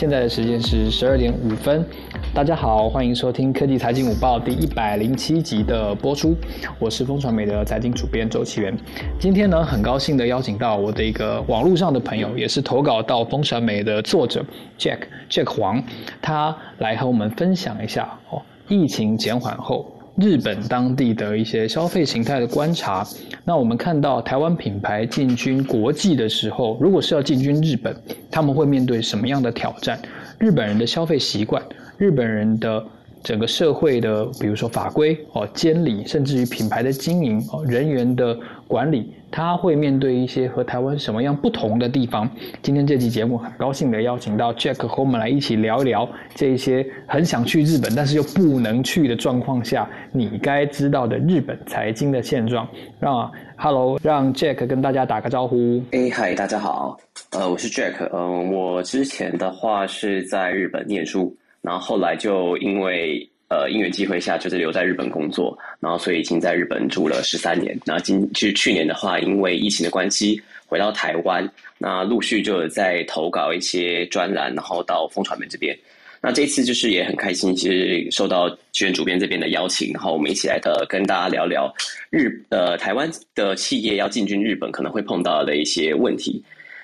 现在的时间是十二点五分。大家好，欢迎收听科技财经午报第一百零七集的播出。我是风传媒的财经主编周启源。今天呢，很高兴的邀请到我的一个网络上的朋友，也是投稿到风传媒的作者 Jack Jack 黄，他来和我们分享一下哦，疫情减缓后。日本当地的一些消费形态的观察，那我们看到台湾品牌进军国际的时候，如果是要进军日本，他们会面对什么样的挑战？日本人的消费习惯，日本人的整个社会的，比如说法规哦、监理，甚至于品牌的经营哦、人员的管理。他会面对一些和台湾什么样不同的地方？今天这期节目很高兴的邀请到 Jack 和我们来一起聊一聊这一些很想去日本但是又不能去的状况下，你该知道的日本财经的现状。让 Hello，让 Jack 跟大家打个招呼。哎，嗨，大家好，呃，我是 Jack，嗯，我之前的话是在日本念书，然后后来就因为。呃，因缘机会下就是留在日本工作，然后所以已经在日本住了十三年。那今其实去年的话，因为疫情的关系回到台湾，那陆续就有在投稿一些专栏，然后到风传媒这边。那这次就是也很开心，其实受到剧院主编这边的邀请，然后我们一起来的跟大家聊聊日呃台湾的企业要进军日本可能会碰到的一些问题。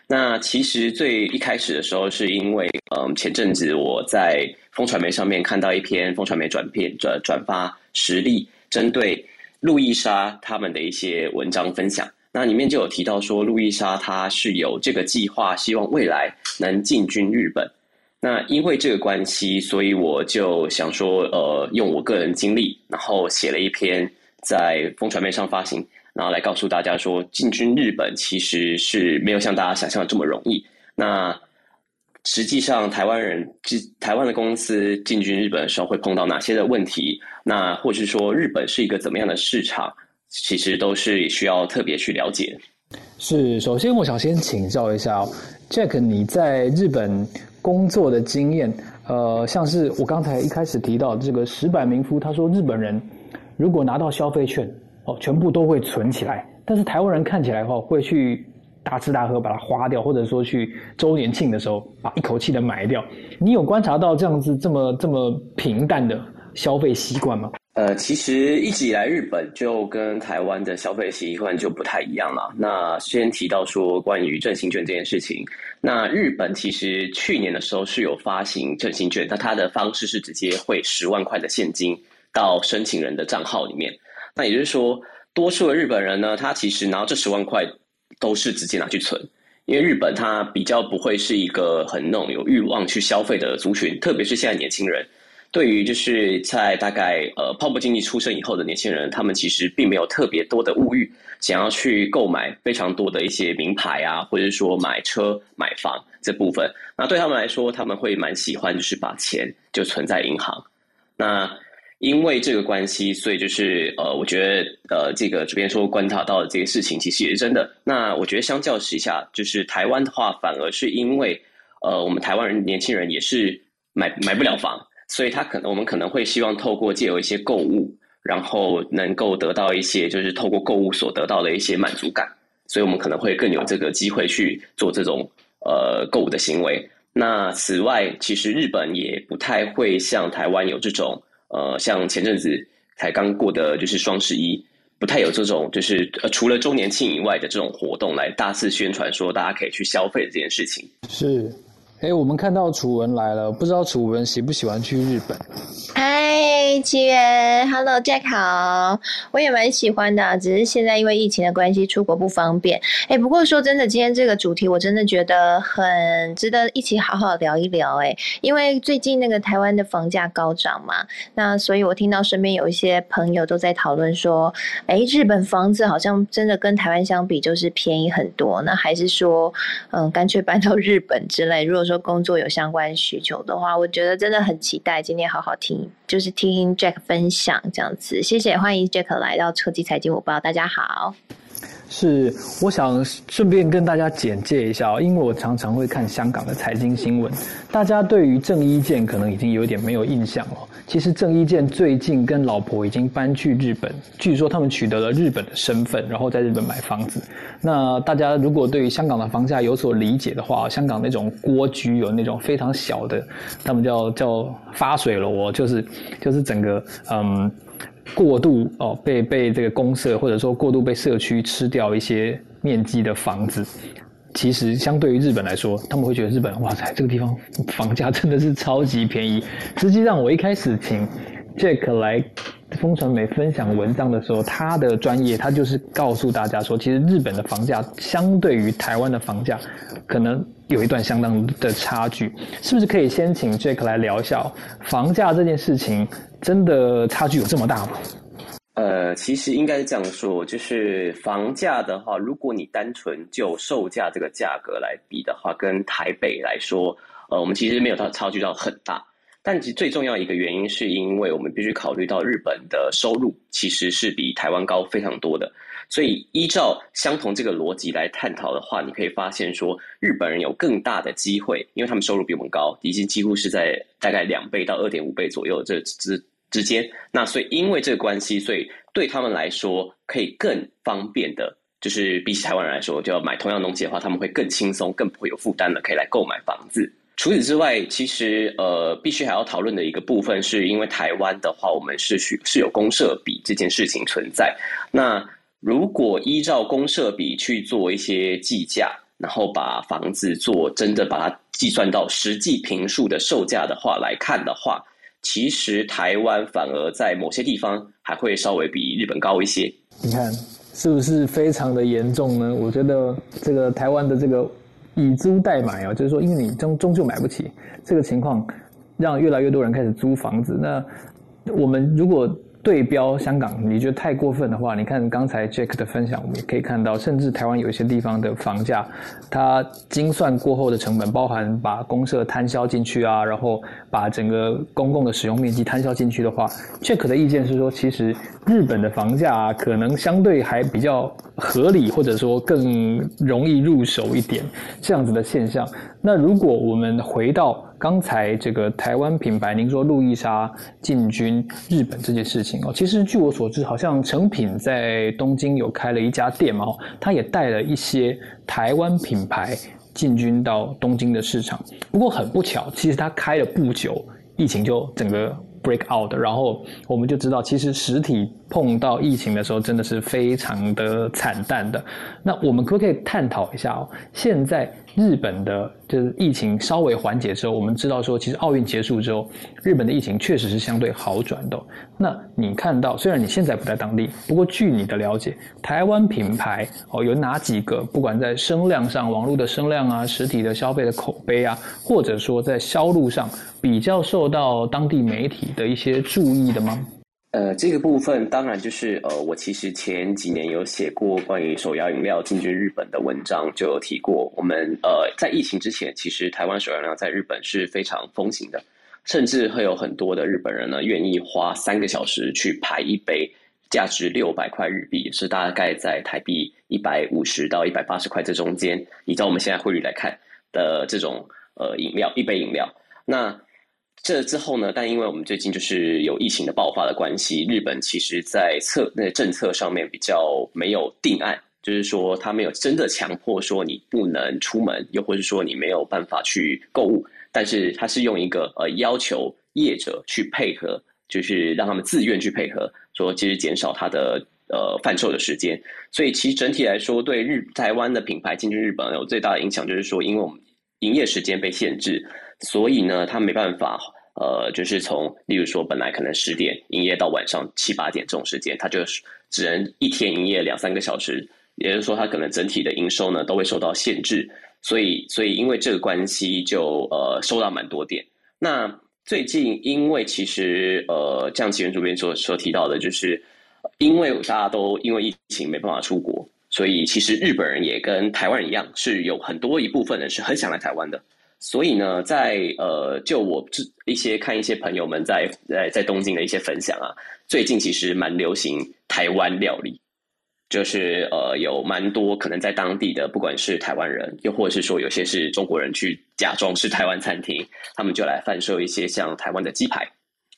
那其实最一开始的时候，是因为嗯前阵子我在风传媒上面看到一篇风传媒转片转转发实例，针对路易莎他们的一些文章分享。那里面就有提到说，路易莎她是有这个计划，希望未来能进军日本。那因为这个关系，所以我就想说，呃，用我个人经历，然后写了一篇在风传媒上发行。然后来告诉大家说，进军日本其实是没有像大家想象的这么容易。那实际上，台湾人、台湾的公司进军日本的时候会碰到哪些的问题？那或是说，日本是一个怎么样的市场？其实都是需要特别去了解。是，首先我想先请教一下 Jack，你在日本工作的经验，呃，像是我刚才一开始提到这个石柏明夫，他说日本人如果拿到消费券。哦，全部都会存起来，但是台湾人看起来的话，会去大吃大喝把它花掉，或者说去周年庆的时候把一口气的买掉。你有观察到这样子这么这么平淡的消费习惯吗？呃，其实一直以来日本就跟台湾的消费习惯就不太一样了。那先提到说关于振兴券这件事情，那日本其实去年的时候是有发行振兴券，那它的方式是直接汇十万块的现金到申请人的账号里面。那也就是说，多数的日本人呢，他其实拿到这十万块都是直接拿去存，因为日本它比较不会是一个很那种有欲望去消费的族群，特别是现在年轻人，对于就是在大概呃泡沫经济出生以后的年轻人，他们其实并没有特别多的物欲，想要去购买非常多的一些名牌啊，或者说买车买房这部分。那对他们来说，他们会蛮喜欢就是把钱就存在银行。那因为这个关系，所以就是呃，我觉得呃，这个主编说观察到的这个事情，其实也是真的。那我觉得相较之下，就是台湾的话，反而是因为呃，我们台湾人年轻人也是买买不了房，所以他可能我们可能会希望透过借由一些购物，然后能够得到一些就是透过购物所得到的一些满足感，所以我们可能会更有这个机会去做这种呃购物的行为。那此外，其实日本也不太会像台湾有这种。呃，像前阵子才刚过的，就是双十一，不太有这种，就是呃，除了周年庆以外的这种活动来大肆宣传，说大家可以去消费这件事情。是，哎，我们看到楚文来了，不知道楚文喜不喜欢去日本？嗨，奇缘，Hello Jack，好，我也蛮喜欢的，只是现在因为疫情的关系，出国不方便。哎，不过说真的，今天这个主题我真的觉得很值得一起好好聊一聊。哎，因为最近那个台湾的房价高涨嘛，那所以我听到身边有一些朋友都在讨论说，哎，日本房子好像真的跟台湾相比就是便宜很多，那还是说，嗯，干脆搬到日本之类。如果说工作有相关需求的话，我觉得真的很期待今天好好听。就是听 Jack 分享这样子，谢谢，欢迎 Jack 来到科技财经午报，大家好。是，我想顺便跟大家简介一下，因为我常常会看香港的财经新闻，大家对于郑伊健可能已经有点没有印象了。其实郑伊健最近跟老婆已经搬去日本，据说他们取得了日本的身份，然后在日本买房子。那大家如果对于香港的房价有所理解的话，香港那种蜗居有那种非常小的，他们叫叫发水楼，就是就是整个嗯过度哦被被这个公社或者说过度被社区吃掉一些面积的房子。其实相对于日本来说，他们会觉得日本哇塞，这个地方房价真的是超级便宜。实际上，我一开始请 Jack 来风传媒分享文章的时候，他的专业他就是告诉大家说，其实日本的房价相对于台湾的房价，可能有一段相当的差距。是不是可以先请 Jack 来聊一下房价这件事情，真的差距有这么大吗？呃，其实应该是这样说，就是房价的话，如果你单纯就售价这个价格来比的话，跟台北来说，呃，我们其实没有它差距到很大。但其实最重要一个原因，是因为我们必须考虑到日本的收入其实是比台湾高非常多的。所以依照相同这个逻辑来探讨的话，你可以发现说，日本人有更大的机会，因为他们收入比我们高，已经几乎是在大概两倍到二点五倍左右这之。之间，那所以因为这个关系，所以对他们来说可以更方便的，就是比起台湾人来说，就要买同样东西的话，他们会更轻松，更不会有负担的，可以来购买房子。除此之外，其实呃，必须还要讨论的一个部分，是因为台湾的话，我们是需是有公社比这件事情存在。那如果依照公社比去做一些计价，然后把房子做真的把它计算到实际平数的售价的话来看的话。其实台湾反而在某些地方还会稍微比日本高一些。你看是不是非常的严重呢？我觉得这个台湾的这个以租代买啊，就是说因为你终终究买不起，这个情况让越来越多人开始租房子。那我们如果对标香港，你觉得太过分的话，你看刚才 Jack 的分享，我们也可以看到，甚至台湾有一些地方的房价，它精算过后的成本，包含把公社摊销进去啊，然后把整个公共的使用面积摊销进去的话，Jack 的意见是说，其实日本的房价可能相对还比较合理，或者说更容易入手一点这样子的现象。那如果我们回到刚才这个台湾品牌，您说路易莎进军日本这件事情哦，其实据我所知，好像成品在东京有开了一家店嘛，他也带了一些台湾品牌进军到东京的市场。不过很不巧，其实他开了不久，疫情就整个。Break out，然后我们就知道，其实实体碰到疫情的时候，真的是非常的惨淡的。那我们可不可以探讨一下哦？现在日本的就是疫情稍微缓解之后，我们知道说，其实奥运结束之后，日本的疫情确实是相对好转的。那你看到，虽然你现在不在当地，不过据你的了解，台湾品牌哦有哪几个？不管在声量上，网络的声量啊，实体的消费的口碑啊，或者说在销路上。比较受到当地媒体的一些注意的吗？呃，这个部分当然就是呃，我其实前几年有写过关于手摇饮料进军日本的文章，就有提过。我们呃，在疫情之前，其实台湾手摇饮料在日本是非常风行的，甚至会有很多的日本人呢愿意花三个小时去排一杯价值六百块日币，是大概在台币一百五十到一百八十块这中间，依照我们现在汇率来看的这种呃饮料，一杯饮料，那。这之后呢？但因为我们最近就是有疫情的爆发的关系，日本其实在策那政策上面比较没有定案，就是说他没有真的强迫说你不能出门，又或者说你没有办法去购物，但是他是用一个呃要求业者去配合，就是让他们自愿去配合，说其实减少他的呃贩售的时间。所以其实整体来说，对日台湾的品牌进军日本有最大的影响，就是说因为我们营业时间被限制，所以呢他没办法。呃，就是从，例如说，本来可能十点营业到晚上七八点这种时间，它就是只能一天营业两三个小时，也就是说，它可能整体的营收呢都会受到限制。所以，所以因为这个关系，就呃收到蛮多点。那最近，因为其实呃，像奇源主编所所提到的，就是因为大家都因为疫情没办法出国，所以其实日本人也跟台湾人一样，是有很多一部分人是很想来台湾的。所以呢，在呃，就我这一些看一些朋友们在在在东京的一些分享啊，最近其实蛮流行台湾料理。就是呃有蛮多可能在当地的，不管是台湾人，又或者是说有些是中国人去假装是台湾餐厅，他们就来贩售一些像台湾的鸡排，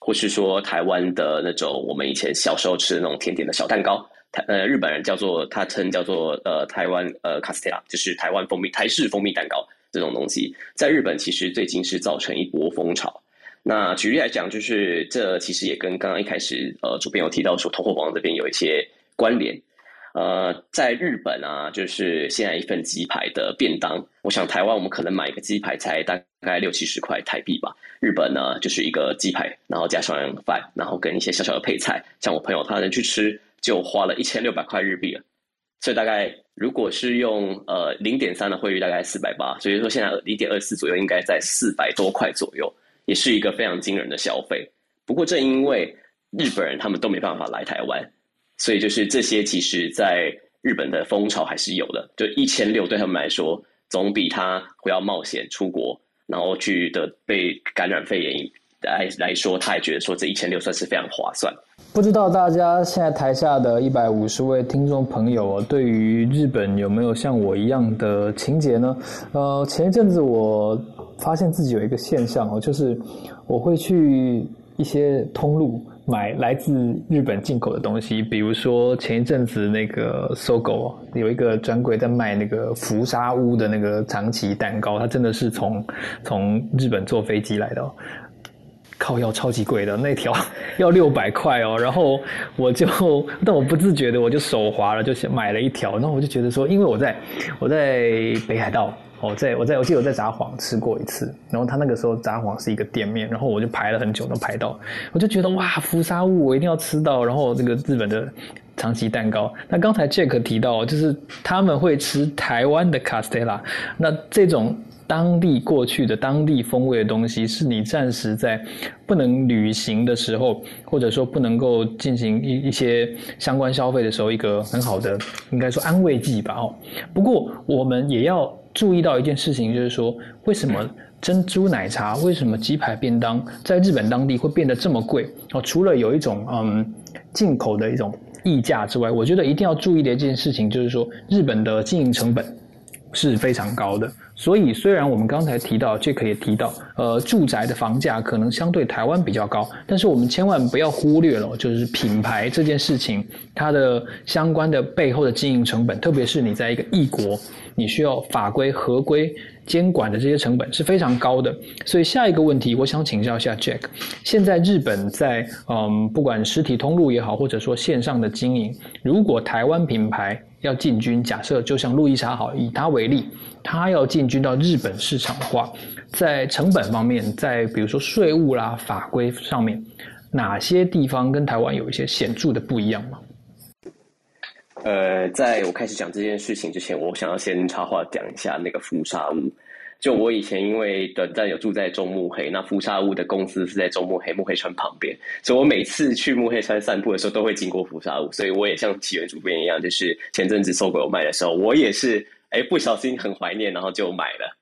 或是说台湾的那种我们以前小时候吃的那种甜点的小蛋糕。台呃日本人叫做他称叫做呃台湾呃卡斯特拉，就是台湾蜂蜜台式蜂蜜蛋糕这种东西，在日本其实最近是造成一波风潮。那举例来讲，就是这其实也跟刚刚一开始呃主编有提到说，通货膨胀这边有一些关联。呃，在日本啊，就是现在一份鸡排的便当，我想台湾我们可能买一个鸡排才大概六七十块台币吧。日本呢，就是一个鸡排，然后加上饭，然后跟一些小小的配菜。像我朋友他能去吃。就花了一千六百块日币了，所以大概如果是用呃零点三的汇率，大概四百八，所以说现在零点二四左右，应该在四百多块左右，也是一个非常惊人的消费。不过正因为日本人他们都没办法来台湾，所以就是这些其实在日本的风潮还是有的。就一千六对他们来说，总比他会要冒险出国，然后去的被感染肺炎来来说，他也觉得说这一千六算是非常划算。不知道大家现在台下的一百五十位听众朋友，对于日本有没有像我一样的情节呢？呃，前一阵子我发现自己有一个现象哦，就是我会去一些通路买来自日本进口的东西，比如说前一阵子那个搜狗有一个专柜在卖那个福沙屋的那个长崎蛋糕，它真的是从从日本坐飞机来的。哦靠药超级贵的那条 要六百块哦，然后我就 但我不自觉的我就手滑了，就买了一条。然后我就觉得说，因为我在我在北海道，我在我在我记得我在札幌吃过一次，然后他那个时候札幌是一个店面，然后我就排了很久都排到，我就觉得哇，福沙屋我一定要吃到。然后这个日本的长崎蛋糕，那刚才 Jack 提到就是他们会吃台湾的卡斯特拉，那这种。当地过去的当地风味的东西，是你暂时在不能旅行的时候，或者说不能够进行一一些相关消费的时候，一个很好的应该说安慰剂吧。哦，不过我们也要注意到一件事情，就是说为什么珍珠奶茶、为什么鸡排便当在日本当地会变得这么贵？哦，除了有一种嗯进口的一种溢价之外，我觉得一定要注意的一件事情，就是说日本的经营成本是非常高的。所以，虽然我们刚才提到，Jack 也提到，呃，住宅的房价可能相对台湾比较高，但是我们千万不要忽略了，就是品牌这件事情，它的相关的背后的经营成本，特别是你在一个异国，你需要法规合规监管的这些成本是非常高的。所以，下一个问题，我想请教一下 Jack，现在日本在嗯，不管实体通路也好，或者说线上的经营，如果台湾品牌要进军，假设就像路易莎好，以它为例。他要进军到日本市场的话，在成本方面，在比如说税务啦、法规上面，哪些地方跟台湾有一些显著的不一样吗？呃，在我开始讲这件事情之前，我想要先插话讲一下那个福沙屋。就我以前因为短暂有住在中目黑，那福沙屋的公司是在中目黑木黑川旁边，所以我每次去木黑川散步的时候都会经过福沙屋，所以我也像起源主编一样，就是前阵子搜狗有卖的时候，我也是。哎，不小心很怀念，然后就买了。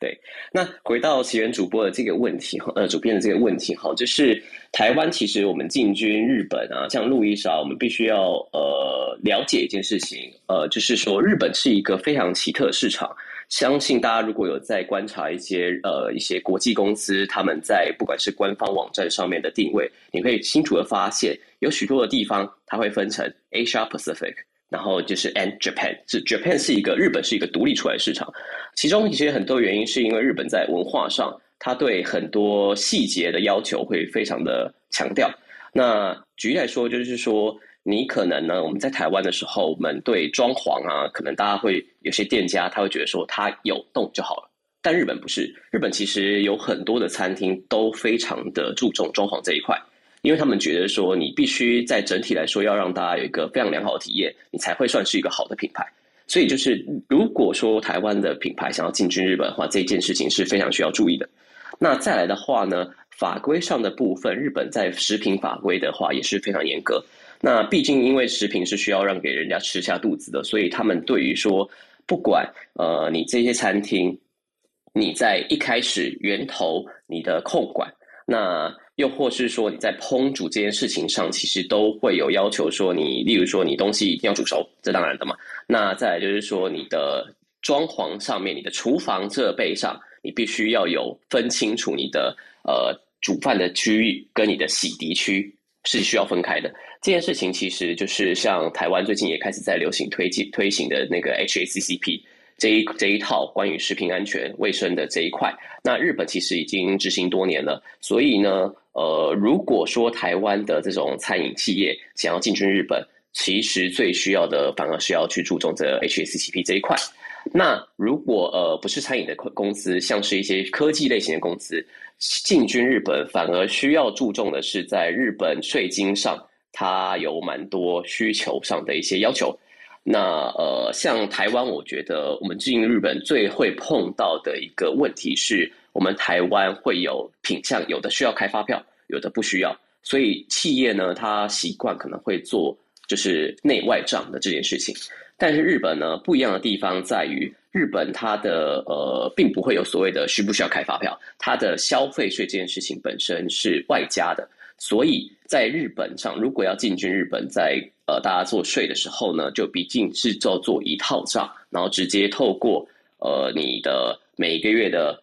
对，那回到起源主播的这个问题，呃，主编的这个问题哈，就是台湾其实我们进军日本啊，像路易莎，我们必须要呃了解一件事情，呃，就是说日本是一个非常奇特的市场。相信大家如果有在观察一些呃一些国际公司，他们在不管是官方网站上面的定位，你可以清楚的发现，有许多的地方它会分成 Asia Pacific。然后就是 and Japan，是 Japan 是一个日本是一个独立出来的市场，其中其实很多原因是因为日本在文化上，它对很多细节的要求会非常的强调。那举例来说，就是说你可能呢，我们在台湾的时候，我们对装潢啊，可能大家会有些店家他会觉得说他有动就好了，但日本不是，日本其实有很多的餐厅都非常的注重装潢这一块。因为他们觉得说，你必须在整体来说要让大家有一个非常良好的体验，你才会算是一个好的品牌。所以就是，如果说台湾的品牌想要进军日本的话，这件事情是非常需要注意的。那再来的话呢，法规上的部分，日本在食品法规的话也是非常严格。那毕竟因为食品是需要让给人家吃下肚子的，所以他们对于说，不管呃你这些餐厅，你在一开始源头你的控管，那又或是说你在烹煮这件事情上，其实都会有要求，说你例如说你东西一定要煮熟，这当然的嘛。那再来就是说你的装潢上面，你的厨房设备上，你必须要有分清楚你的呃煮饭的区域跟你的洗涤区是需要分开的。这件事情其实就是像台湾最近也开始在流行推进推行的那个 HACCP。这一这一套关于食品安全卫生的这一块，那日本其实已经执行多年了。所以呢，呃，如果说台湾的这种餐饮企业想要进军日本，其实最需要的反而是要去注重这 HACCP 这一块。那如果呃不是餐饮的公司，像是一些科技类型的公司进军日本，反而需要注重的是在日本税金上，它有蛮多需求上的一些要求。那呃，像台湾，我觉得我们进日本最会碰到的一个问题是，我们台湾会有品相，有的需要开发票，有的不需要，所以企业呢，它习惯可能会做就是内外账的这件事情。但是日本呢，不一样的地方在于，日本它的呃，并不会有所谓的需不需要开发票，它的消费税这件事情本身是外加的。所以在日本上，如果要进军日本，在呃大家做税的时候呢，就毕竟是叫做一套账，然后直接透过呃你的每一个月的。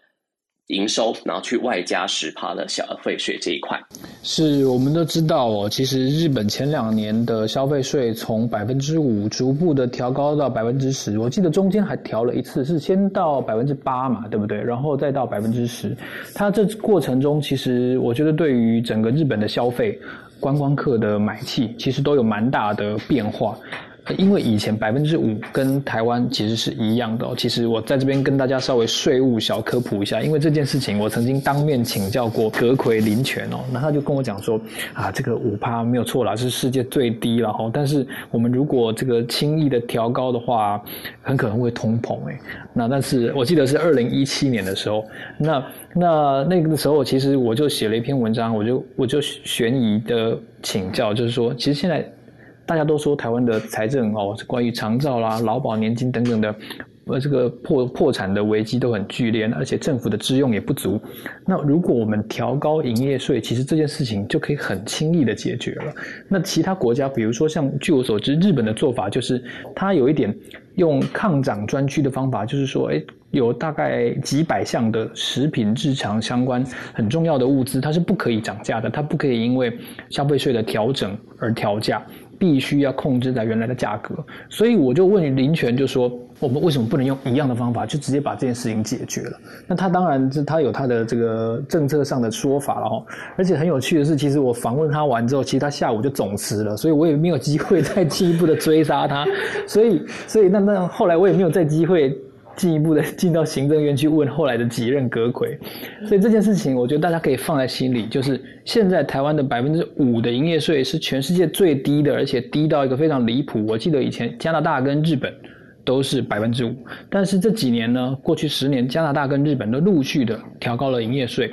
营收，然后去外加十趴的消费税这一块，是我们都知道哦。其实日本前两年的消费税从百分之五逐步的调高到百分之十，我记得中间还调了一次，是先到百分之八嘛，对不对？然后再到百分之十。它这过程中，其实我觉得对于整个日本的消费、观光客的买气，其实都有蛮大的变化。因为以前百分之五跟台湾其实是一样的哦。其实我在这边跟大家稍微税务小科普一下，因为这件事情我曾经当面请教过格奎林权哦，那他就跟我讲说啊，这个五趴没有错啦，是世界最低了哦。但是我们如果这个轻易的调高的话，很可能会通膨诶。那但是我记得是二零一七年的时候，那那那个时候其实我就写了一篇文章，我就我就悬疑的请教，就是说其实现在。大家都说台湾的财政哦，关于长照啦、劳保年金等等的，呃，这个破破产的危机都很剧烈，而且政府的支用也不足。那如果我们调高营业税，其实这件事情就可以很轻易的解决了。那其他国家，比如说像据我所知，日本的做法就是，它有一点用抗涨专区的方法，就是说，哎，有大概几百项的食品日常相关很重要的物资，它是不可以涨价的，它不可以因为消费税的调整而调价。必须要控制在原来的价格，所以我就问林权，就说我们为什么不能用一样的方法，就直接把这件事情解决了？那他当然是他有他的这个政策上的说法了哦。而且很有趣的是，其实我访问他完之后，其实他下午就总辞了，所以我也没有机会再进一步的追杀他。所以，所以那那后来我也没有再机会。进一步的进到行政院去问后来的几任阁魁，所以这件事情我觉得大家可以放在心里，就是现在台湾的百分之五的营业税是全世界最低的，而且低到一个非常离谱。我记得以前加拿大跟日本都是百分之五，但是这几年呢，过去十年加拿大跟日本都陆续的调高了营业税。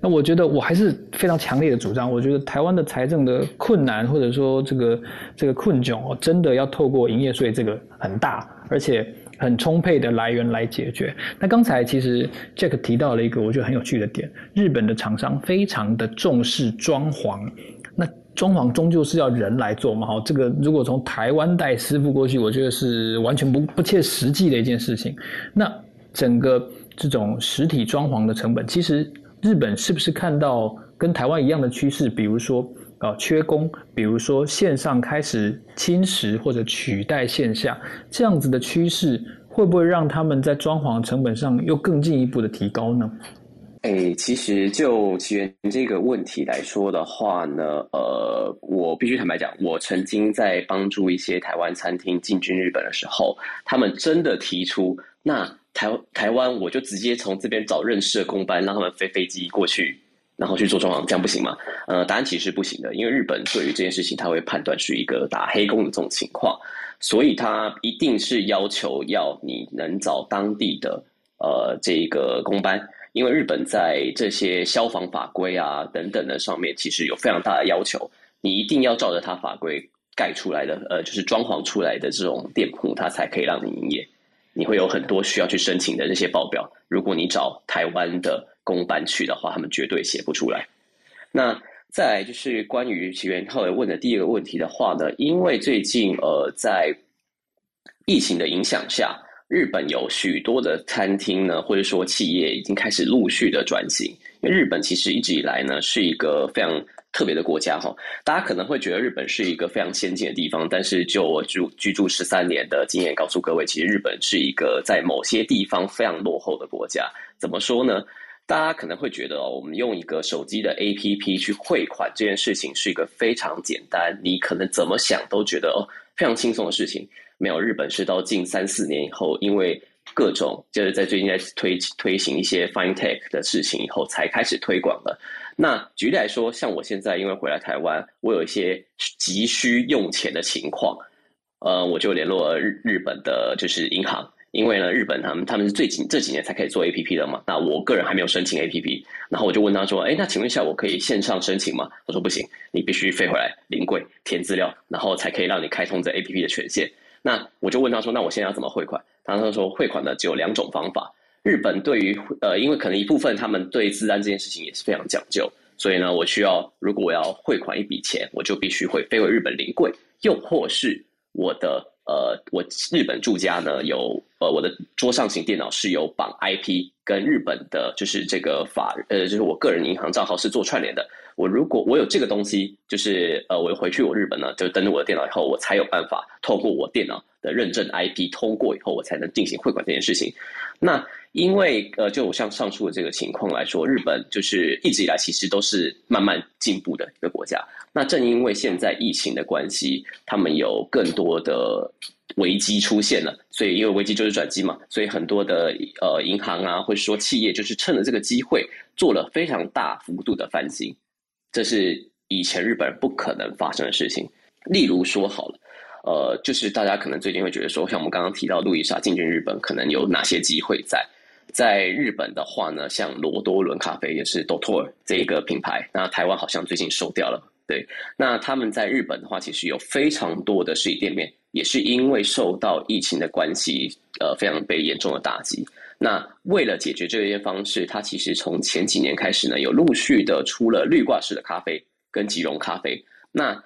那我觉得我还是非常强烈的主张，我觉得台湾的财政的困难或者说这个这个困窘，真的要透过营业税这个很大，而且。很充沛的来源来解决。那刚才其实 Jack 提到了一个我觉得很有趣的点，日本的厂商非常的重视装潢。那装潢终究是要人来做嘛？哈，这个如果从台湾带师傅过去，我觉得是完全不不切实际的一件事情。那整个这种实体装潢的成本，其实日本是不是看到跟台湾一样的趋势？比如说。啊，缺工，比如说线上开始侵蚀或者取代线下，这样子的趋势会不会让他们在装潢成本上又更进一步的提高呢？哎，其实就起源这个问题来说的话呢，呃，我必须坦白讲，我曾经在帮助一些台湾餐厅进军日本的时候，他们真的提出，那台台湾我就直接从这边找认识的工班，让他们飞飞机过去。然后去做装潢，这样不行吗？呃，答案其实不行的，因为日本对于这件事情，他会判断是一个打黑工的这种情况，所以他一定是要求要你能找当地的呃这个工班，因为日本在这些消防法规啊等等的上面，其实有非常大的要求，你一定要照着他法规盖出来的，呃，就是装潢出来的这种店铺，它才可以让你营业。你会有很多需要去申请的这些报表，如果你找台湾的。公办去的话，他们绝对写不出来。那再就是关于起源后来问的第一个问题的话呢，因为最近呃在疫情的影响下，日本有许多的餐厅呢，或者说企业已经开始陆续的转型。因为日本其实一直以来呢是一个非常特别的国家哈，大家可能会觉得日本是一个非常先进的地方，但是就我住居住十三年的经验告诉各位，其实日本是一个在某些地方非常落后的国家。怎么说呢？大家可能会觉得哦，我们用一个手机的 APP 去汇款这件事情是一个非常简单，你可能怎么想都觉得哦非常轻松的事情。没有，日本是到近三四年以后，因为各种就是在最近在推推行一些 Fine Tech 的事情以后，才开始推广的。那举例来说，像我现在因为回来台湾，我有一些急需用钱的情况，呃，我就联络了日日本的就是银行。因为呢，日本他们他们是最近这几年才可以做 A P P 的嘛，那我个人还没有申请 A P P，然后我就问他说，哎，那请问一下，我可以线上申请吗？他说不行，你必须飞回来临柜填资料，然后才可以让你开通这 A P P 的权限。那我就问他说，那我现在要怎么汇款？他他说汇款呢只有两种方法。日本对于呃，因为可能一部分他们对治安这件事情也是非常讲究，所以呢，我需要如果我要汇款一笔钱，我就必须会飞回日本临柜，又或是我的。呃，我日本住家呢有呃，我的桌上型电脑是有绑 IP 跟日本的，就是这个法呃，就是我个人银行账号是做串联的。我如果我有这个东西，就是呃，我回去我日本呢，就登录我的电脑以后，我才有办法透过我电脑的认证 IP 通过以后，我才能进行汇款这件事情。那因为呃，就像上述的这个情况来说，日本就是一直以来其实都是慢慢进步的一个国家。那正因为现在疫情的关系，他们有更多的危机出现了，所以因为危机就是转机嘛，所以很多的呃银行啊，或者说企业，就是趁着这个机会做了非常大幅度的翻新，这是以前日本不可能发生的事情。例如说好了，呃，就是大家可能最近会觉得说，像我们刚刚提到路易莎进军日本，可能有哪些机会在？在日本的话呢，像罗多伦咖啡也是 Dotor 这一个品牌，那台湾好像最近收掉了。对，那他们在日本的话，其实有非常多的实体店面，也是因为受到疫情的关系，呃，非常被严重的打击。那为了解决这些方式，它其实从前几年开始呢，有陆续的出了绿挂式的咖啡跟即溶咖啡。那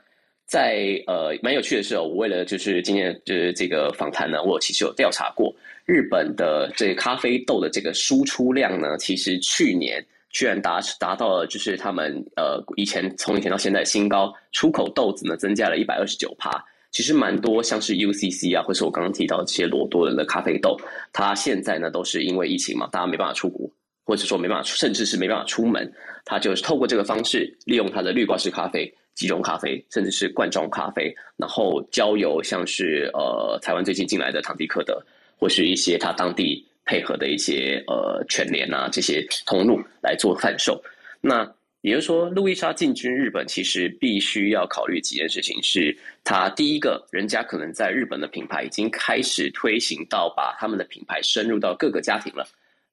在呃蛮有趣的是哦，我为了就是今天就是这个访谈呢，我其实有调查过。日本的这咖啡豆的这个输出量呢，其实去年居然达达到了，就是他们呃以前从以前到现在新高，出口豆子呢增加了一百二十九趴。其实蛮多像是 UCC 啊，或是我刚刚提到这些罗多人的咖啡豆，它现在呢都是因为疫情嘛，大家没办法出国，或者说没办法，甚至是没办法出门，它就是透过这个方式，利用它的绿挂式咖啡、即溶咖啡，甚至是罐装咖啡，然后交由像是呃台湾最近进来的唐迪克的。或是一些他当地配合的一些呃全联啊这些通路来做贩售，那也就是说，路易莎进军日本其实必须要考虑几件事情，是他第一个人家可能在日本的品牌已经开始推行到把他们的品牌深入到各个家庭了，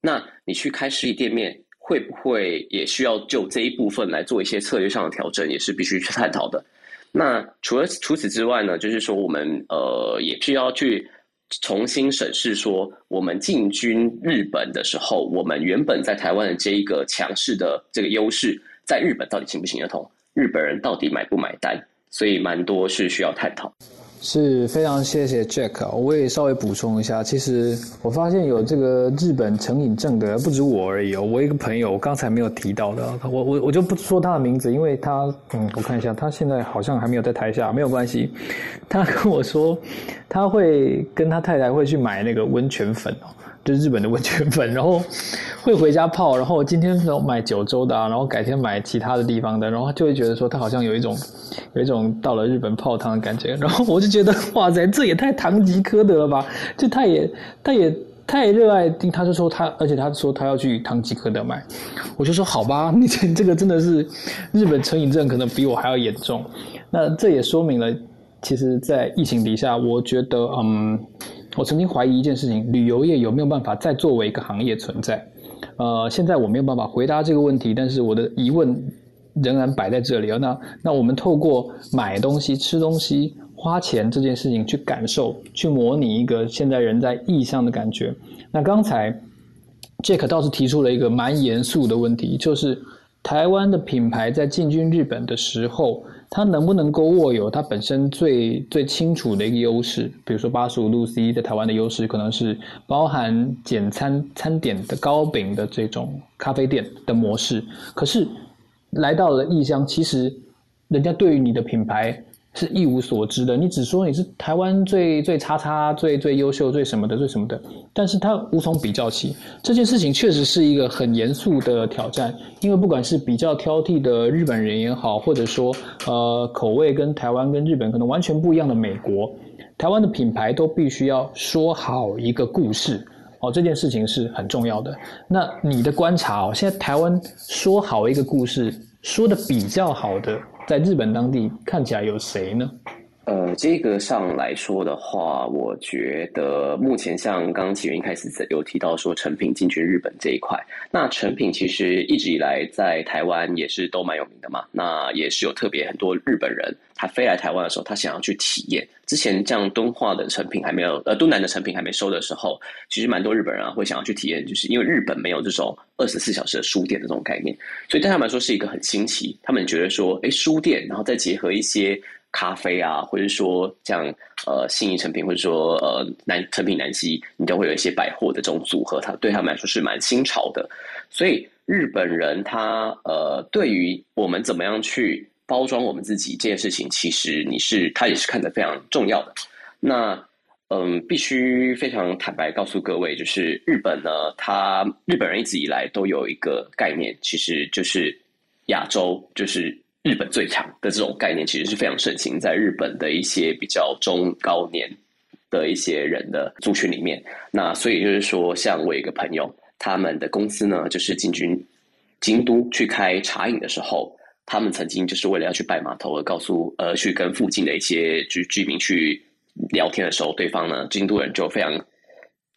那你去开实体店面会不会也需要就这一部分来做一些策略上的调整，也是必须去探讨的。那除了除此之外呢，就是说我们呃也需要去。重新审视说，我们进军日本的时候，我们原本在台湾的这一个强势的这个优势，在日本到底行不行得通？日本人到底买不买单？所以蛮多是需要探讨。是非常谢谢 Jack，我也稍微补充一下，其实我发现有这个日本成瘾症的不止我而已哦，我一个朋友，我刚才没有提到的，我我我就不说他的名字，因为他，嗯，我看一下，他现在好像还没有在台下，没有关系，他跟我说，他会跟他太太会去买那个温泉粉哦。就是日本的温泉粉，然后会回家泡，然后今天买九州的，然后改天买其他的地方的，然后就会觉得说他好像有一种有一种到了日本泡汤的感觉，然后我就觉得哇塞，这也太堂吉诃德了吧！就他也他也太热爱听，他就说他，而且他说他要去堂吉诃德买，我就说好吧，你这个真的是日本成瘾症可能比我还要严重。那这也说明了，其实，在疫情底下，我觉得嗯。我曾经怀疑一件事情：旅游业有没有办法再作为一个行业存在？呃，现在我没有办法回答这个问题，但是我的疑问仍然摆在这里啊。那那我们透过买东西、吃东西、花钱这件事情去感受、去模拟一个现在人在异乡的感觉。那刚才 Jack 倒是提出了一个蛮严肃的问题，就是台湾的品牌在进军日本的时候，它能不能够握有它本身最最清楚的一个优势？比如说八十五度 C 在台湾的优势可能是包含简餐餐点的糕饼的这种咖啡店的模式，可是来到了异乡，其实人家对于你的品牌。是一无所知的，你只说你是台湾最最叉叉、最最优秀、最什么的、最什么的，但是他无从比较起。这件事情确实是一个很严肃的挑战，因为不管是比较挑剔的日本人也好，或者说呃口味跟台湾跟日本可能完全不一样的美国，台湾的品牌都必须要说好一个故事哦，这件事情是很重要的。那你的观察哦，现在台湾说好一个故事说的比较好的。在日本当地看起来有谁呢？呃，这个上来说的话，我觉得目前像刚刚启源一开始有提到说成品进军日本这一块，那成品其实一直以来在台湾也是都蛮有名的嘛。那也是有特别很多日本人，他飞来台湾的时候，他想要去体验。之前像敦化的成品还没有，呃，敦南的成品还没收的时候，其实蛮多日本人啊会想要去体验，就是因为日本没有这种二十四小时的书店的这种概念，所以对他们来说是一个很新奇。他们觉得说，哎，书店，然后再结合一些咖啡啊，或者说像呃信义成品，或者说呃南成品南西，你都会有一些百货的这种组合，它对他们来说是蛮新潮的。所以日本人他呃对于我们怎么样去。包装我们自己这件事情，其实你是他也是看得非常重要的。那嗯，必须非常坦白告诉各位，就是日本呢，他日本人一直以来都有一个概念，其实就是亚洲就是日本最强的这种概念，其实是非常盛行在日本的一些比较中高年的一些人的族群里面。那所以就是说，像我一个朋友，他们的公司呢，就是进军京都去开茶饮的时候。他们曾经就是为了要去拜码头而告诉呃去跟附近的一些居居民去聊天的时候，对方呢京都人就非常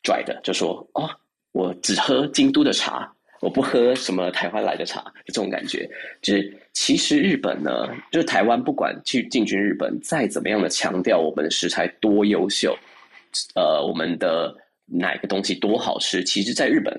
拽的就说哦，我只喝京都的茶，我不喝什么台湾来的茶，就这种感觉。就是其实日本呢，就是台湾不管去进军日本，再怎么样的强调我们的食材多优秀，呃，我们的哪个东西多好吃，其实在日本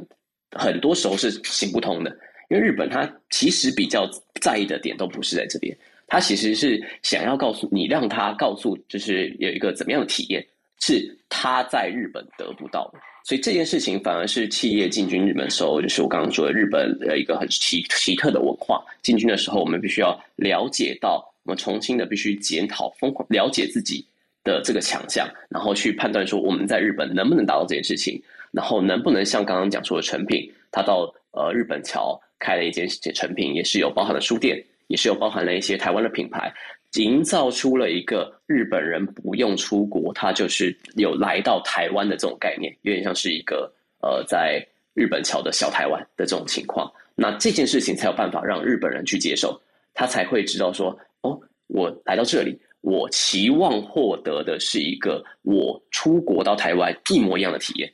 很多时候是行不通的。因为日本它其实比较在意的点都不是在这边，它其实是想要告诉你，让他告诉就是有一个怎么样的体验是他在日本得不到的，所以这件事情反而是企业进军日本时候，就是我刚刚说的日本的一个很奇奇特的文化。进军的时候，我们必须要了解到，我们重新的必须检讨、疯狂了解自己的这个强项，然后去判断说我们在日本能不能达到这件事情，然后能不能像刚刚讲说的成品，它到呃日本桥。开了一间成品，也是有包含了书店，也是有包含了一些台湾的品牌，营造出了一个日本人不用出国，他就是有来到台湾的这种概念，有点像是一个呃在日本桥的小台湾的这种情况。那这件事情才有办法让日本人去接受，他才会知道说，哦，我来到这里，我期望获得的是一个我出国到台湾一模一样的体验，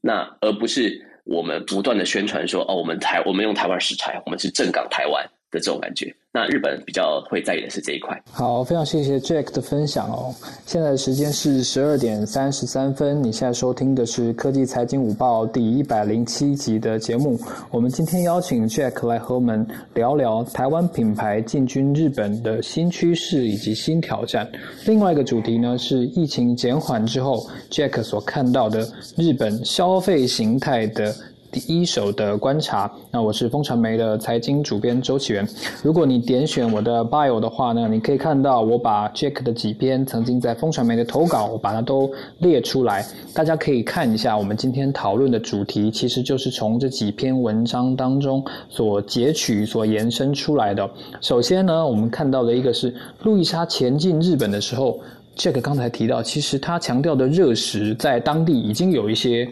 那而不是。我们不断的宣传说，哦，我们台我们用台湾食材，我们是正港台湾的这种感觉。那日本比较会在意的是这一块。好，非常谢谢 Jack 的分享哦。现在的时间是十二点三十三分，你现在收听的是科技财经午报第一百零七集的节目。我们今天邀请 Jack 来和我们聊聊台湾品牌进军日本的新趋势以及新挑战。另外一个主题呢是疫情减缓之后，Jack 所看到的日本消费形态的。第一手的观察，那我是风传媒的财经主编周启源。如果你点选我的 bio 的话呢，你可以看到我把 Jack 的几篇曾经在风传媒的投稿，我把它都列出来，大家可以看一下。我们今天讨论的主题，其实就是从这几篇文章当中所截取、所延伸出来的。首先呢，我们看到的一个是路易莎前进日本的时候，Jack 刚才提到，其实他强调的热食在当地已经有一些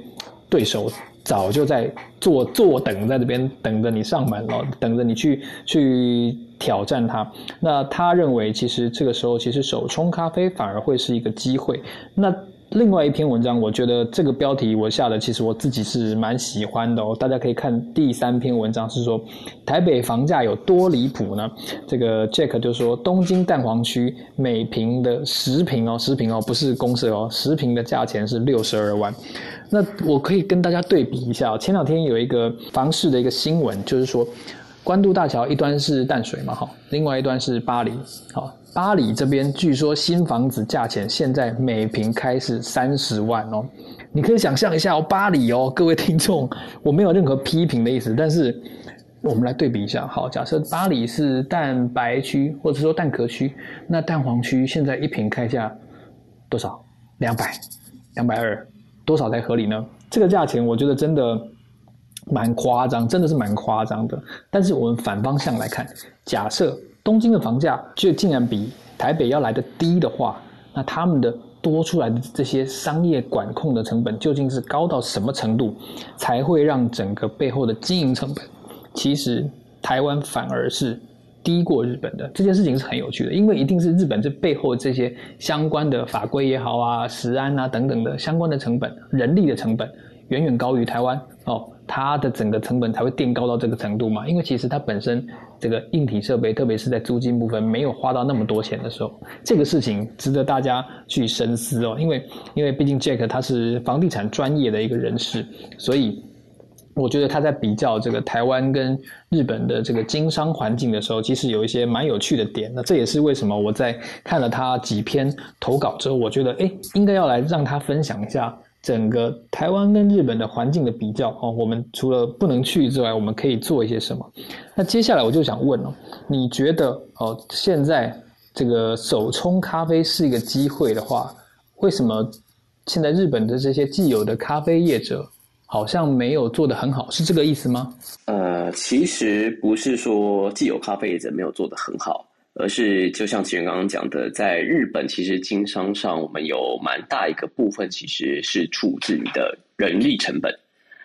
对手。早就在坐坐等在这边等着你上门了，等着你去去挑战它。那他认为，其实这个时候，其实手冲咖啡反而会是一个机会。那另外一篇文章，我觉得这个标题我下的，其实我自己是蛮喜欢的哦。大家可以看第三篇文章，是说台北房价有多离谱呢？这个 Jack 就说，东京蛋黄区每平的十平哦，十平哦，不是公社哦，十平的价钱是六十二万。那我可以跟大家对比一下哦，前两天有一个房市的一个新闻，就是说关渡大桥一端是淡水嘛，哈，另外一端是巴黎，好，巴黎这边据说新房子价钱现在每平开是三十万哦，你可以想象一下哦，巴黎哦，各位听众，我没有任何批评的意思，但是我们来对比一下，好，假设巴黎是蛋白区或者说蛋壳区，那蛋黄区现在一平开价多少？两百，两百二，多少才合理呢？这个价钱我觉得真的。蛮夸张，真的是蛮夸张的。但是我们反方向来看，假设东京的房价就竟然比台北要来的低的话，那他们的多出来的这些商业管控的成本究竟是高到什么程度，才会让整个背后的经营成本，其实台湾反而是低过日本的。这件事情是很有趣的，因为一定是日本这背后这些相关的法规也好啊、食安啊等等的相关的成本、人力的成本远远高于台湾哦。它的整个成本才会垫高到这个程度嘛？因为其实它本身这个硬体设备，特别是在租金部分没有花到那么多钱的时候，这个事情值得大家去深思哦。因为因为毕竟 Jack 他是房地产专业的一个人士，所以我觉得他在比较这个台湾跟日本的这个经商环境的时候，其实有一些蛮有趣的点。那这也是为什么我在看了他几篇投稿之后，我觉得哎，应该要来让他分享一下。整个台湾跟日本的环境的比较哦，我们除了不能去之外，我们可以做一些什么？那接下来我就想问哦，你觉得哦，现在这个手冲咖啡是一个机会的话，为什么现在日本的这些既有的咖啡业者好像没有做得很好？是这个意思吗？呃，其实不是说既有咖啡业者没有做得很好。而是就像奇源刚刚讲的，在日本其实经商上，我们有蛮大一个部分其实是处置你的人力成本，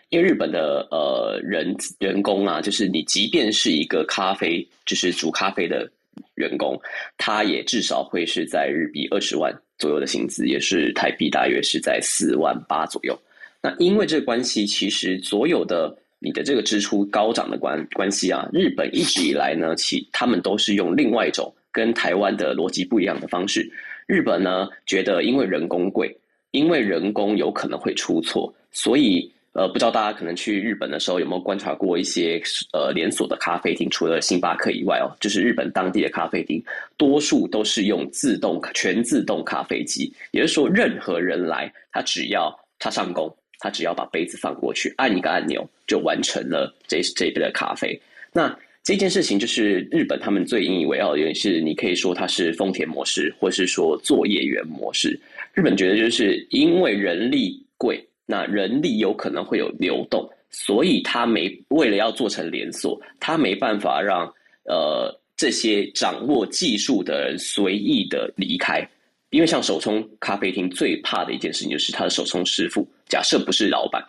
因为日本的呃人人工啊，就是你即便是一个咖啡，就是煮咖啡的员工，他也至少会是在日币二十万左右的薪资，也是台币大约是在四万八左右。那因为这关系，其实所有的。你的这个支出高涨的关关系啊，日本一直以来呢，其他们都是用另外一种跟台湾的逻辑不一样的方式。日本呢，觉得因为人工贵，因为人工有可能会出错，所以呃，不知道大家可能去日本的时候有没有观察过一些呃连锁的咖啡厅，除了星巴克以外哦，就是日本当地的咖啡厅，多数都是用自动全自动咖啡机，也就是说，任何人来，他只要他上工。他只要把杯子放过去，按一个按钮就完成了这这杯的咖啡。那这件事情就是日本他们最引以为傲的，原因是你可以说它是丰田模式，或是说作业员模式。日本觉得就是因为人力贵，那人力有可能会有流动，所以他没为了要做成连锁，他没办法让呃这些掌握技术的人随意的离开。因为像手冲咖啡厅最怕的一件事情就是他的手冲师傅，假设不是老板，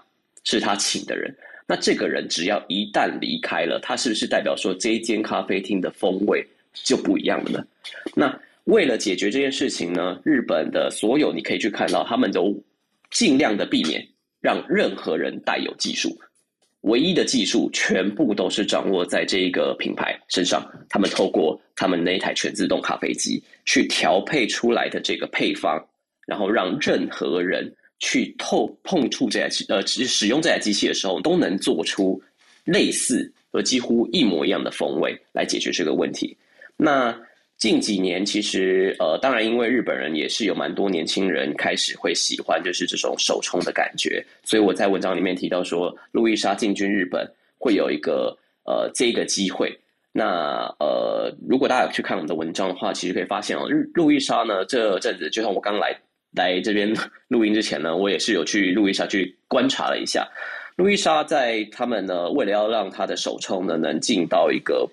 是他请的人，那这个人只要一旦离开了，他是不是代表说这一间咖啡厅的风味就不一样了呢？那为了解决这件事情呢，日本的所有你可以去看到，他们都尽量的避免让任何人带有技术。唯一的技术全部都是掌握在这个品牌身上，他们透过他们那台全自动咖啡机去调配出来的这个配方，然后让任何人去透碰触这台机呃使用这台机器的时候，都能做出类似和几乎一模一样的风味来解决这个问题。那。近几年，其实呃，当然，因为日本人也是有蛮多年轻人开始会喜欢就是这种手冲的感觉，所以我在文章里面提到说，路易莎进军日本会有一个呃这个机会。那呃，如果大家有去看我们的文章的话，其实可以发现哦，日路易莎呢这阵子，就像我刚来来这边录音之前呢，我也是有去路易莎去观察了一下。路易莎在他们呢，为了要让他的手冲呢能进到一个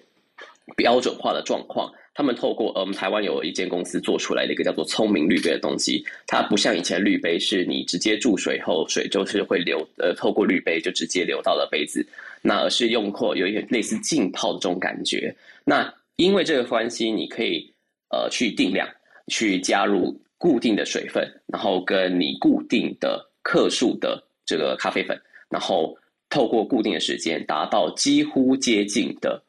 标准化的状况。他们透过呃，我们台湾有一间公司做出来的一个叫做聪明滤杯的东西，它不像以前滤杯是你直接注水后，水就是会流呃，透过滤杯就直接流到了杯子，那而是用过有一点类似浸泡的这种感觉。那因为这个关系，你可以呃去定量，去加入固定的水分，然后跟你固定的克数的这个咖啡粉，然后透过固定的时间达到几乎接近的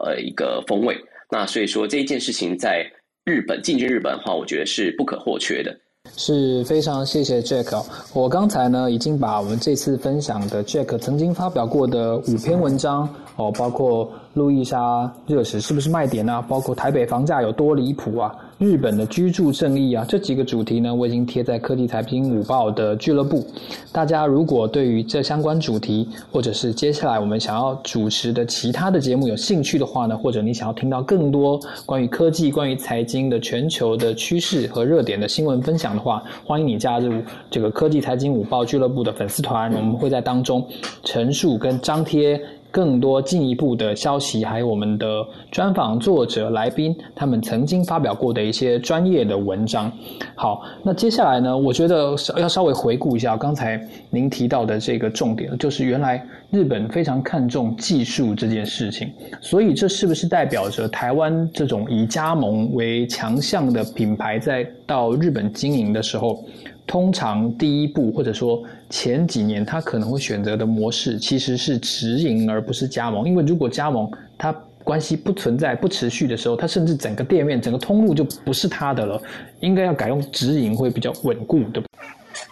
呃一个风味。那所以说这一件事情在日本进军日本的话，我觉得是不可或缺的。是非常谢谢 Jack。我刚才呢已经把我们这次分享的 Jack 曾经发表过的五篇文章哦，包括路易莎热食是不是卖点啊？包括台北房价有多离谱啊？日本的居住正义啊，这几个主题呢，我已经贴在科技财经午报的俱乐部。大家如果对于这相关主题，或者是接下来我们想要主持的其他的节目有兴趣的话呢，或者你想要听到更多关于科技、关于财经的全球的趋势和热点的新闻分享的话，欢迎你加入这个科技财经午报俱乐部的粉丝团，我们会在当中陈述跟张贴。更多进一步的消息，还有我们的专访作者、来宾，他们曾经发表过的一些专业的文章。好，那接下来呢？我觉得要稍微回顾一下刚才您提到的这个重点，就是原来日本非常看重技术这件事情，所以这是不是代表着台湾这种以加盟为强项的品牌，在到日本经营的时候？通常第一步或者说前几年，他可能会选择的模式其实是直营而不是加盟，因为如果加盟，他关系不存在、不持续的时候，他甚至整个店面、整个通路就不是他的了，应该要改用直营会比较稳固，对不？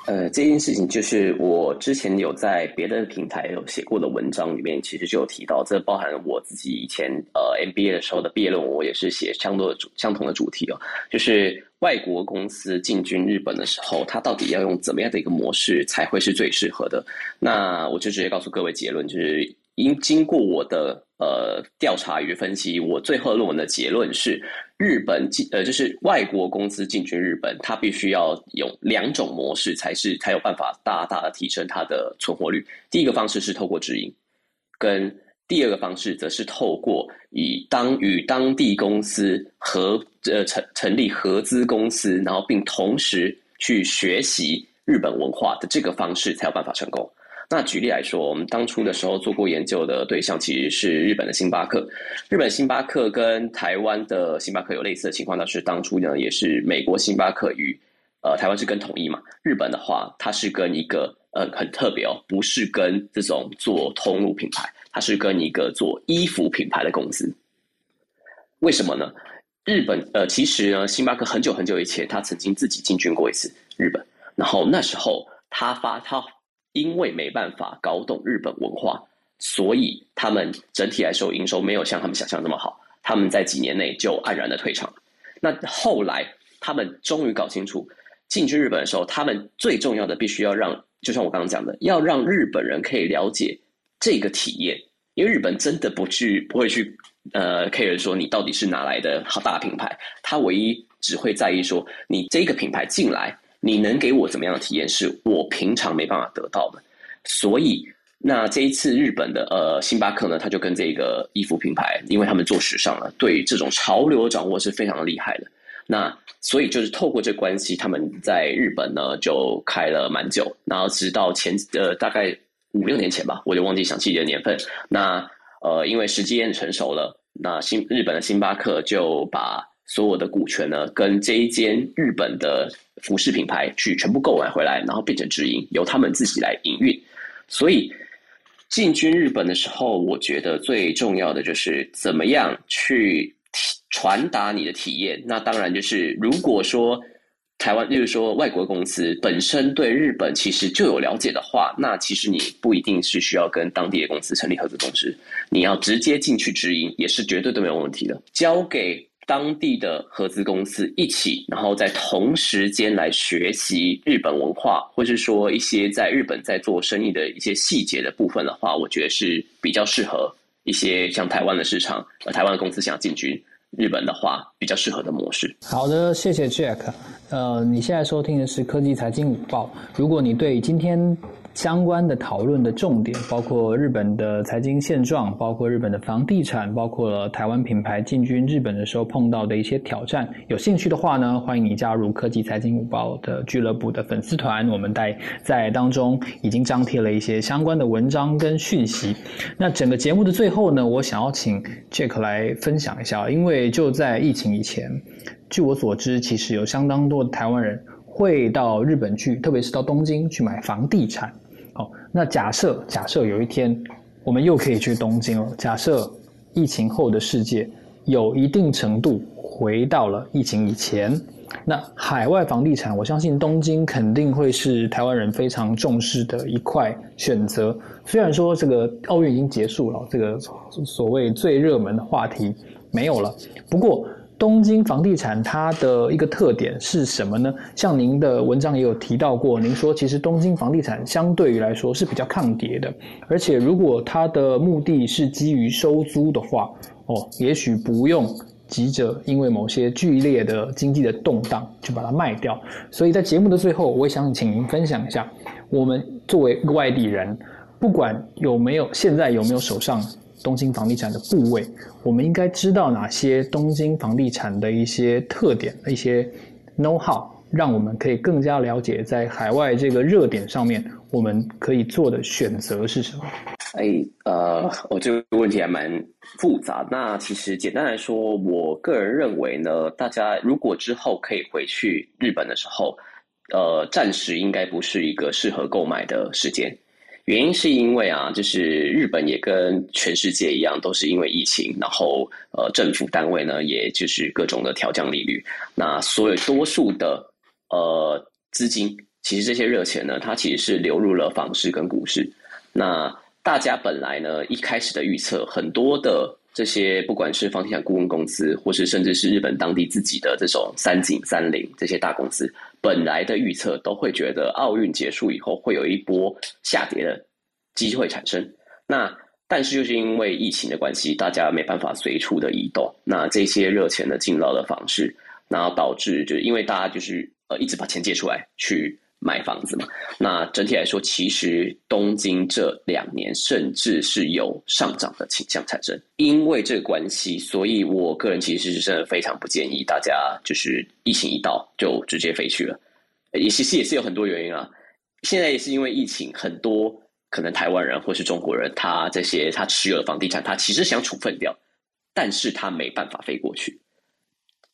呃，这件事情就是我之前有在别的平台有写过的文章里面，其实就有提到，这包含我自己以前呃 MBA 的时候的毕业论文，我也是写相多的主相同的主题哦，就是外国公司进军日本的时候，它到底要用怎么样的一个模式才会是最适合的？那我就直接告诉各位结论，就是因经过我的呃调查与分析，我最后论文的结论是。日本进呃，就是外国公司进军日本，它必须要用两种模式，才是才有办法大大的提升它的存活率。第一个方式是透过直营，跟第二个方式则是透过以当与当地公司合呃成成立合资公司，然后并同时去学习日本文化的这个方式，才有办法成功。那举例来说，我们当初的时候做过研究的对象其实是日本的星巴克。日本星巴克跟台湾的星巴克有类似的情况，但是当初呢也是美国星巴克与呃台湾是跟统一嘛。日本的话，它是跟一个呃很特别哦，不是跟这种做通路品牌，它是跟一个做衣服品牌的公司。为什么呢？日本呃其实呢，星巴克很久很久以前，他曾经自己进军过一次日本，然后那时候他发他。因为没办法搞懂日本文化，所以他们整体来说营收没有像他们想象那么好。他们在几年内就黯然的退场。那后来他们终于搞清楚，进去日本的时候，他们最重要的必须要让，就像我刚刚讲的，要让日本人可以了解这个体验。因为日本真的不去不会去呃 care 说你到底是哪来的好大品牌，他唯一只会在意说你这个品牌进来。你能给我怎么样的体验，是我平常没办法得到的。所以，那这一次日本的呃星巴克呢，他就跟这个衣服品牌，因为他们做时尚了，对这种潮流掌握是非常厉害的。那所以就是透过这关系，他们在日本呢就开了蛮久，然后直到前呃大概五六年前吧，我就忘记详细的年份。那呃因为时间成熟了，那新日本的星巴克就把。所有的股权呢，跟这一间日本的服饰品牌去全部购买回来，然后变成直营，由他们自己来营运。所以进军日本的时候，我觉得最重要的就是怎么样去传达你的体验。那当然就是，如果说台湾，就是说外国公司本身对日本其实就有了解的话，那其实你不一定是需要跟当地的公司成立合资公司，你要直接进去直营，也是绝对都没有问题的。交给当地的合资公司一起，然后在同时间来学习日本文化，或是说一些在日本在做生意的一些细节的部分的话，我觉得是比较适合一些像台湾的市场，呃，台湾的公司想要进军日本的话，比较适合的模式。好的，谢谢 Jack。呃，你现在收听的是科技财经午报。如果你对今天相关的讨论的重点包括日本的财经现状，包括日本的房地产，包括了台湾品牌进军日本的时候碰到的一些挑战。有兴趣的话呢，欢迎你加入科技财经午报的俱乐部的粉丝团，我们在在当中已经张贴了一些相关的文章跟讯息。那整个节目的最后呢，我想要请 Jack 来分享一下，因为就在疫情以前，据我所知，其实有相当多的台湾人会到日本去，特别是到东京去买房地产。好，那假设假设有一天我们又可以去东京了。假设疫情后的世界有一定程度回到了疫情以前，那海外房地产，我相信东京肯定会是台湾人非常重视的一块选择。虽然说这个奥运已经结束了，这个所谓最热门的话题没有了，不过。东京房地产它的一个特点是什么呢？像您的文章也有提到过，您说其实东京房地产相对于来说是比较抗跌的，而且如果它的目的是基于收租的话，哦，也许不用急着因为某些剧烈的经济的动荡就把它卖掉。所以在节目的最后，我也想请您分享一下，我们作为外地人，不管有没有现在有没有手上。东京房地产的部位，我们应该知道哪些东京房地产的一些特点、一些 know how，让我们可以更加了解在海外这个热点上面，我们可以做的选择是什么？哎，呃，我这个问题还蛮复杂。那其实简单来说，我个人认为呢，大家如果之后可以回去日本的时候，呃，暂时应该不是一个适合购买的时间。原因是因为啊，就是日本也跟全世界一样，都是因为疫情，然后呃，政府单位呢，也就是各种的调降利率。那所有多数的呃资金，其实这些热钱呢，它其实是流入了房市跟股市。那大家本来呢，一开始的预测，很多的这些不管是房地产顾问公司，或是甚至是日本当地自己的这种三井、三菱这些大公司。本来的预测都会觉得奥运结束以后会有一波下跌的机会产生，那但是就是因为疫情的关系，大家没办法随处的移动，那这些热钱的进到了房市，然后导致就是因为大家就是呃一直把钱借出来去。买房子嘛，那整体来说，其实东京这两年甚至是有上涨的倾向产生。因为这个关系，所以我个人其实是真的非常不建议大家，就是疫情一到就直接飞去了。也其实也是有很多原因啊。现在也是因为疫情，很多可能台湾人或是中国人，他这些他持有的房地产，他其实想处分掉，但是他没办法飞过去。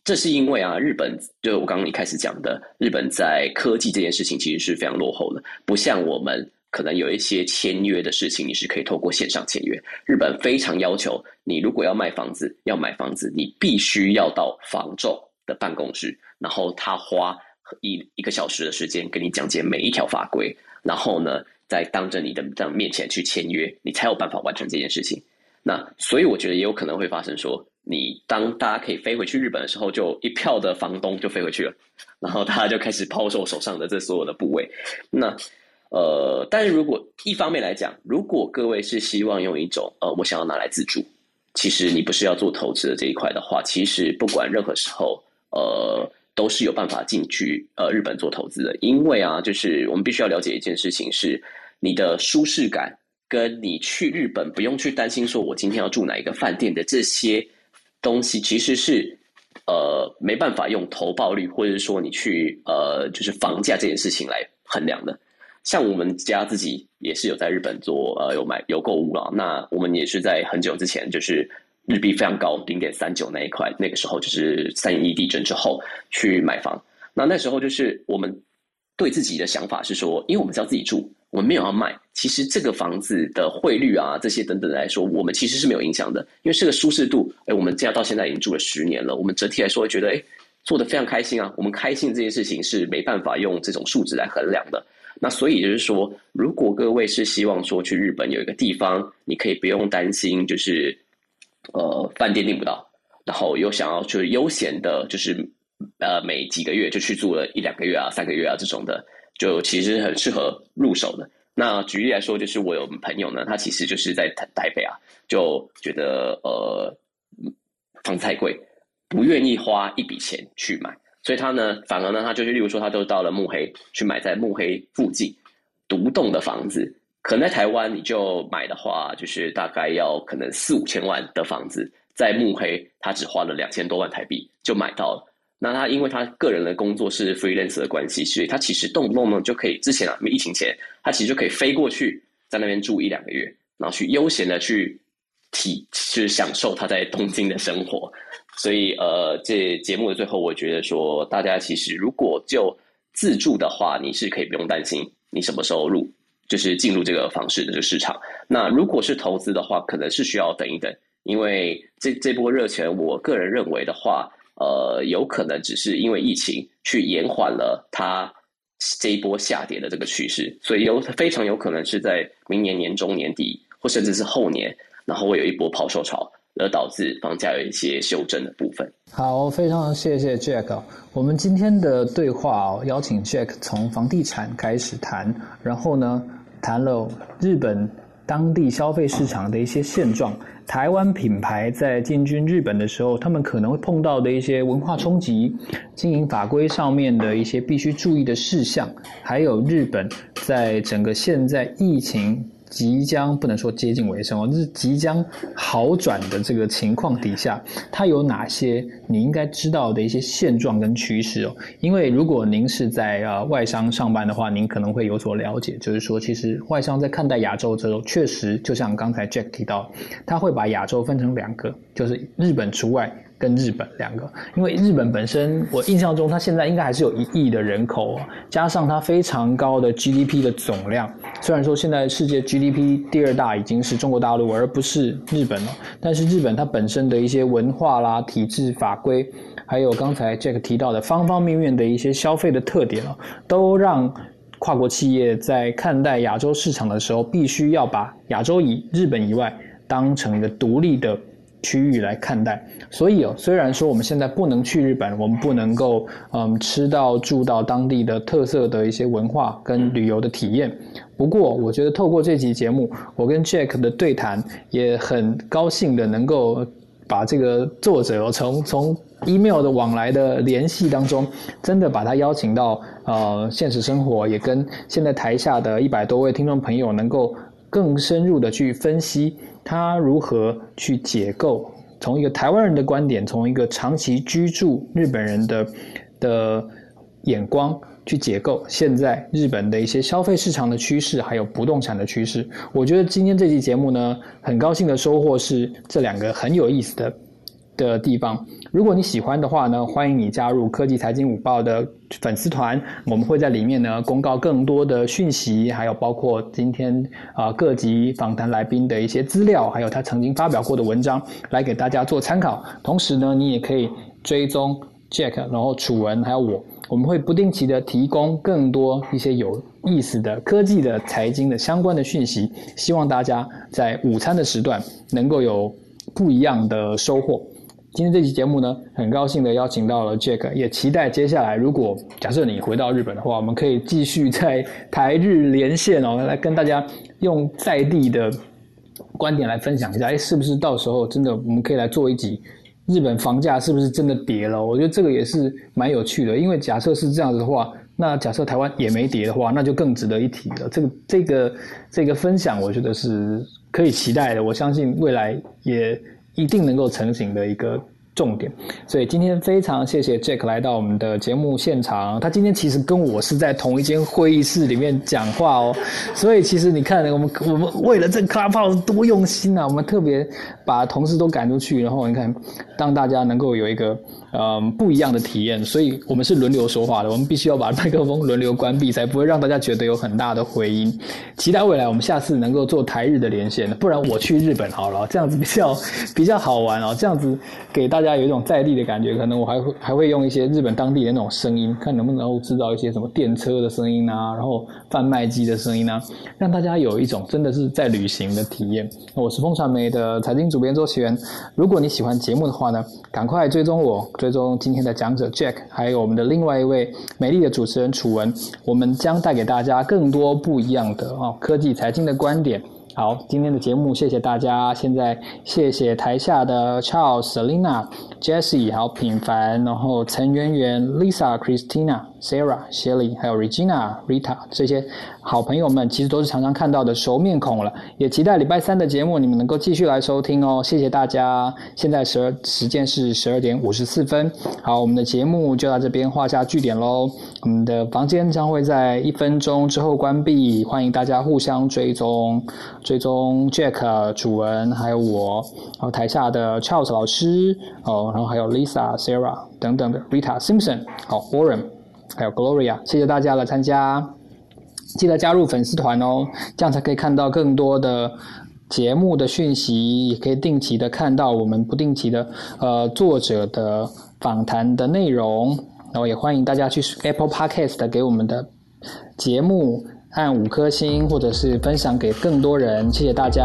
这是因为啊，日本就我刚刚一开始讲的，日本在科技这件事情其实是非常落后的，不像我们可能有一些签约的事情，你是可以透过线上签约。日本非常要求你，如果要卖房子、要买房子，你必须要到房仲的办公室，然后他花一一个小时的时间跟你讲解每一条法规，然后呢，在当着你的这样面前去签约，你才有办法完成这件事情。那所以我觉得也有可能会发生说。你当大家可以飞回去日本的时候，就一票的房东就飞回去了，然后大家就开始抛售手上的这所有的部位。那呃，但是如果一方面来讲，如果各位是希望用一种呃，我想要拿来自住，其实你不是要做投资的这一块的话，其实不管任何时候，呃，都是有办法进去呃日本做投资的。因为啊，就是我们必须要了解一件事情，是你的舒适感，跟你去日本不用去担心说我今天要住哪一个饭店的这些。东西其实是，呃，没办法用投报率，或者说你去呃，就是房价这件事情来衡量的。像我们家自己也是有在日本做呃，有买有购物啊。那我们也是在很久之前，就是日币非常高零点三九那一块，那个时候就是三一地震之后去买房。那那时候就是我们对自己的想法是说，因为我们是要自己住。我们没有要卖，其实这个房子的汇率啊，这些等等来说，我们其实是没有影响的，因为这个舒适度，哎，我们这样到现在已经住了十年了，我们整体来说觉得，哎，做的非常开心啊。我们开心这件事情是没办法用这种数值来衡量的。那所以就是说，如果各位是希望说去日本有一个地方，你可以不用担心，就是呃饭店订不到，然后又想要就是悠闲的，就是呃每几个月就去住了一两个月啊、三个月啊这种的。就其实很适合入手的。那举例来说，就是我有朋友呢，他其实就是在台台北啊，就觉得呃房太贵，不愿意花一笔钱去买，所以他呢，反而呢，他就是例如说，他就到了慕黑去买在慕黑附近独栋的房子。可能在台湾你就买的话，就是大概要可能四五千万的房子，在慕黑他只花了两千多万台币就买到了。那他因为他个人的工作是 freelance 的关系，所以他其实动不动呢就可以，之前啊没疫情前，他其实就可以飞过去，在那边住一两个月，然后去悠闲的去体去享受他在东京的生活。所以呃，这节目的最后，我觉得说，大家其实如果就自住的话，你是可以不用担心你什么时候入，就是进入这个房市的这个市场。那如果是投资的话，可能是需要等一等，因为这这波热钱，我个人认为的话。呃，有可能只是因为疫情去延缓了它这一波下跌的这个趋势，所以有非常有可能是在明年年中年底，或甚至是后年，然后会有一波抛售潮，而导致房价有一些修正的部分。好，非常谢谢 Jack。我们今天的对话哦，邀请 Jack 从房地产开始谈，然后呢，谈了日本当地消费市场的一些现状。台湾品牌在进军日本的时候，他们可能会碰到的一些文化冲击、经营法规上面的一些必须注意的事项，还有日本在整个现在疫情。即将不能说接近尾声哦，就是即将好转的这个情况底下，它有哪些你应该知道的一些现状跟趋势哦？因为如果您是在呃外商上班的话，您可能会有所了解，就是说其实外商在看待亚洲的时候，确实就像刚才 Jack 提到，他会把亚洲分成两个，就是日本除外。跟日本两个，因为日本本身，我印象中它现在应该还是有一亿的人口，加上它非常高的 GDP 的总量。虽然说现在世界 GDP 第二大已经是中国大陆，而不是日本了，但是日本它本身的一些文化啦、体制、法规，还有刚才 Jack 提到的方方面面的一些消费的特点啊，都让跨国企业在看待亚洲市场的时候，必须要把亚洲以日本以外当成一个独立的。区域来看待，所以哦，虽然说我们现在不能去日本，我们不能够嗯吃到住到当地的特色的一些文化跟旅游的体验，不过我觉得透过这期节目，我跟 Jack 的对谈也很高兴的能够把这个作者从从 email 的往来的联系当中，真的把他邀请到呃现实生活，也跟现在台下的一百多位听众朋友能够更深入的去分析。他如何去解构？从一个台湾人的观点，从一个长期居住日本人的的眼光去解构现在日本的一些消费市场的趋势，还有不动产的趋势。我觉得今天这期节目呢，很高兴的收获是这两个很有意思的。的地方，如果你喜欢的话呢，欢迎你加入科技财经午报的粉丝团，我们会在里面呢公告更多的讯息，还有包括今天啊各级访谈来宾的一些资料，还有他曾经发表过的文章，来给大家做参考。同时呢，你也可以追踪 Jack，然后楚文还有我，我们会不定期的提供更多一些有意思的科技的财经的相关的讯息，希望大家在午餐的时段能够有不一样的收获。今天这期节目呢，很高兴的邀请到了 Jack，也期待接下来，如果假设你回到日本的话，我们可以继续在台日连线哦，来跟大家用在地的观点来分享一下，哎，是不是到时候真的我们可以来做一集日本房价是不是真的跌了？我觉得这个也是蛮有趣的，因为假设是这样子的话，那假设台湾也没跌的话，那就更值得一提了。这个这个这个分享，我觉得是可以期待的。我相信未来也。一定能够成型的一个重点，所以今天非常谢谢 Jack 来到我们的节目现场。他今天其实跟我是在同一间会议室里面讲话哦，所以其实你看，我们我们为了这克拉炮多用心啊，我们特别把同事都赶出去，然后你看，让大家能够有一个。嗯，不一样的体验，所以我们是轮流说话的。我们必须要把麦克风轮流关闭，才不会让大家觉得有很大的回音。期待未来我们下次能够做台日的连线，不然我去日本好了，这样子比较比较好玩哦。这样子给大家大家有一种在地的感觉，可能我还会还会用一些日本当地的那种声音，看能不能够制造一些什么电车的声音啊，然后贩卖机的声音啊，让大家有一种真的是在旅行的体验。我是风传媒的财经主编周启源，如果你喜欢节目的话呢，赶快追踪我。追踪今天的讲者 Jack，还有我们的另外一位美丽的主持人楚文，我们将带给大家更多不一样的哦科技财经的观点。好，今天的节目谢谢大家。现在谢谢台下的 Charles、Selina、Jessie，还有品凡，然后陈圆圆、Lisa、Christina、Sarah、Shelly，还有 Regina、Rita 这些。好朋友们，其实都是常常看到的熟面孔了，也期待礼拜三的节目你们能够继续来收听哦。谢谢大家。现在十二时间是十二点五十四分。好，我们的节目就到这边画下句点喽。我们的房间将会在一分钟之后关闭，欢迎大家互相追踪，追踪 Jack、主文，还有我，然后台下的 Charles 老师，哦，然后还有 Lisa、Sarah 等等的 Rita、Simpson，好，Warren，还有 Gloria，谢谢大家来参加。记得加入粉丝团哦，这样才可以看到更多的节目的讯息，也可以定期的看到我们不定期的呃作者的访谈的内容，然后也欢迎大家去 Apple Podcast 给我们的节目按五颗星，或者是分享给更多人。谢谢大家。